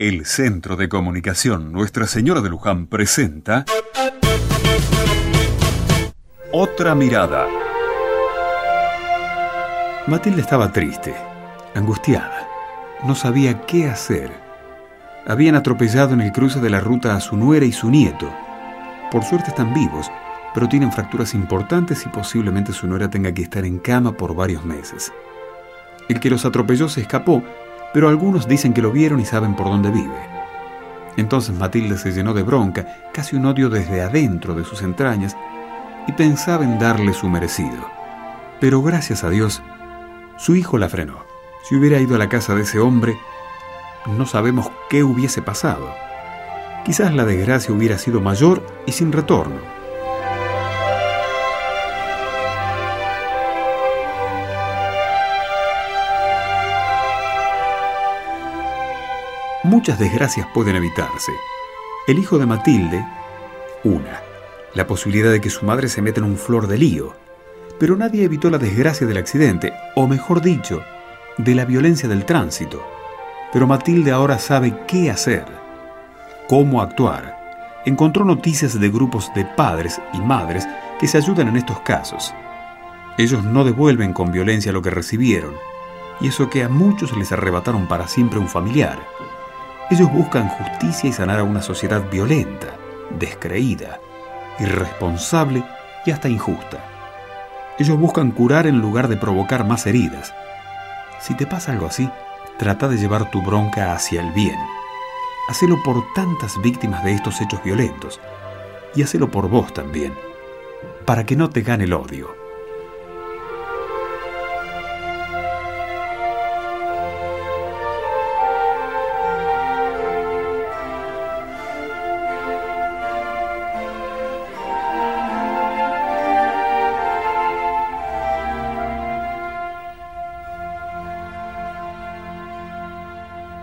El Centro de Comunicación Nuestra Señora de Luján presenta Otra Mirada. Matilde estaba triste, angustiada. No sabía qué hacer. Habían atropellado en el cruce de la ruta a su nuera y su nieto. Por suerte están vivos, pero tienen fracturas importantes y posiblemente su nuera tenga que estar en cama por varios meses. El que los atropelló se escapó pero algunos dicen que lo vieron y saben por dónde vive. Entonces Matilde se llenó de bronca, casi un odio desde adentro de sus entrañas, y pensaba en darle su merecido. Pero gracias a Dios, su hijo la frenó. Si hubiera ido a la casa de ese hombre, no sabemos qué hubiese pasado. Quizás la desgracia hubiera sido mayor y sin retorno. Muchas desgracias pueden evitarse. El hijo de Matilde, una, la posibilidad de que su madre se meta en un flor de lío. Pero nadie evitó la desgracia del accidente, o mejor dicho, de la violencia del tránsito. Pero Matilde ahora sabe qué hacer, cómo actuar. Encontró noticias de grupos de padres y madres que se ayudan en estos casos. Ellos no devuelven con violencia lo que recibieron, y eso que a muchos les arrebataron para siempre un familiar. Ellos buscan justicia y sanar a una sociedad violenta, descreída, irresponsable y hasta injusta. Ellos buscan curar en lugar de provocar más heridas. Si te pasa algo así, trata de llevar tu bronca hacia el bien. Hacelo por tantas víctimas de estos hechos violentos y hacelo por vos también, para que no te gane el odio.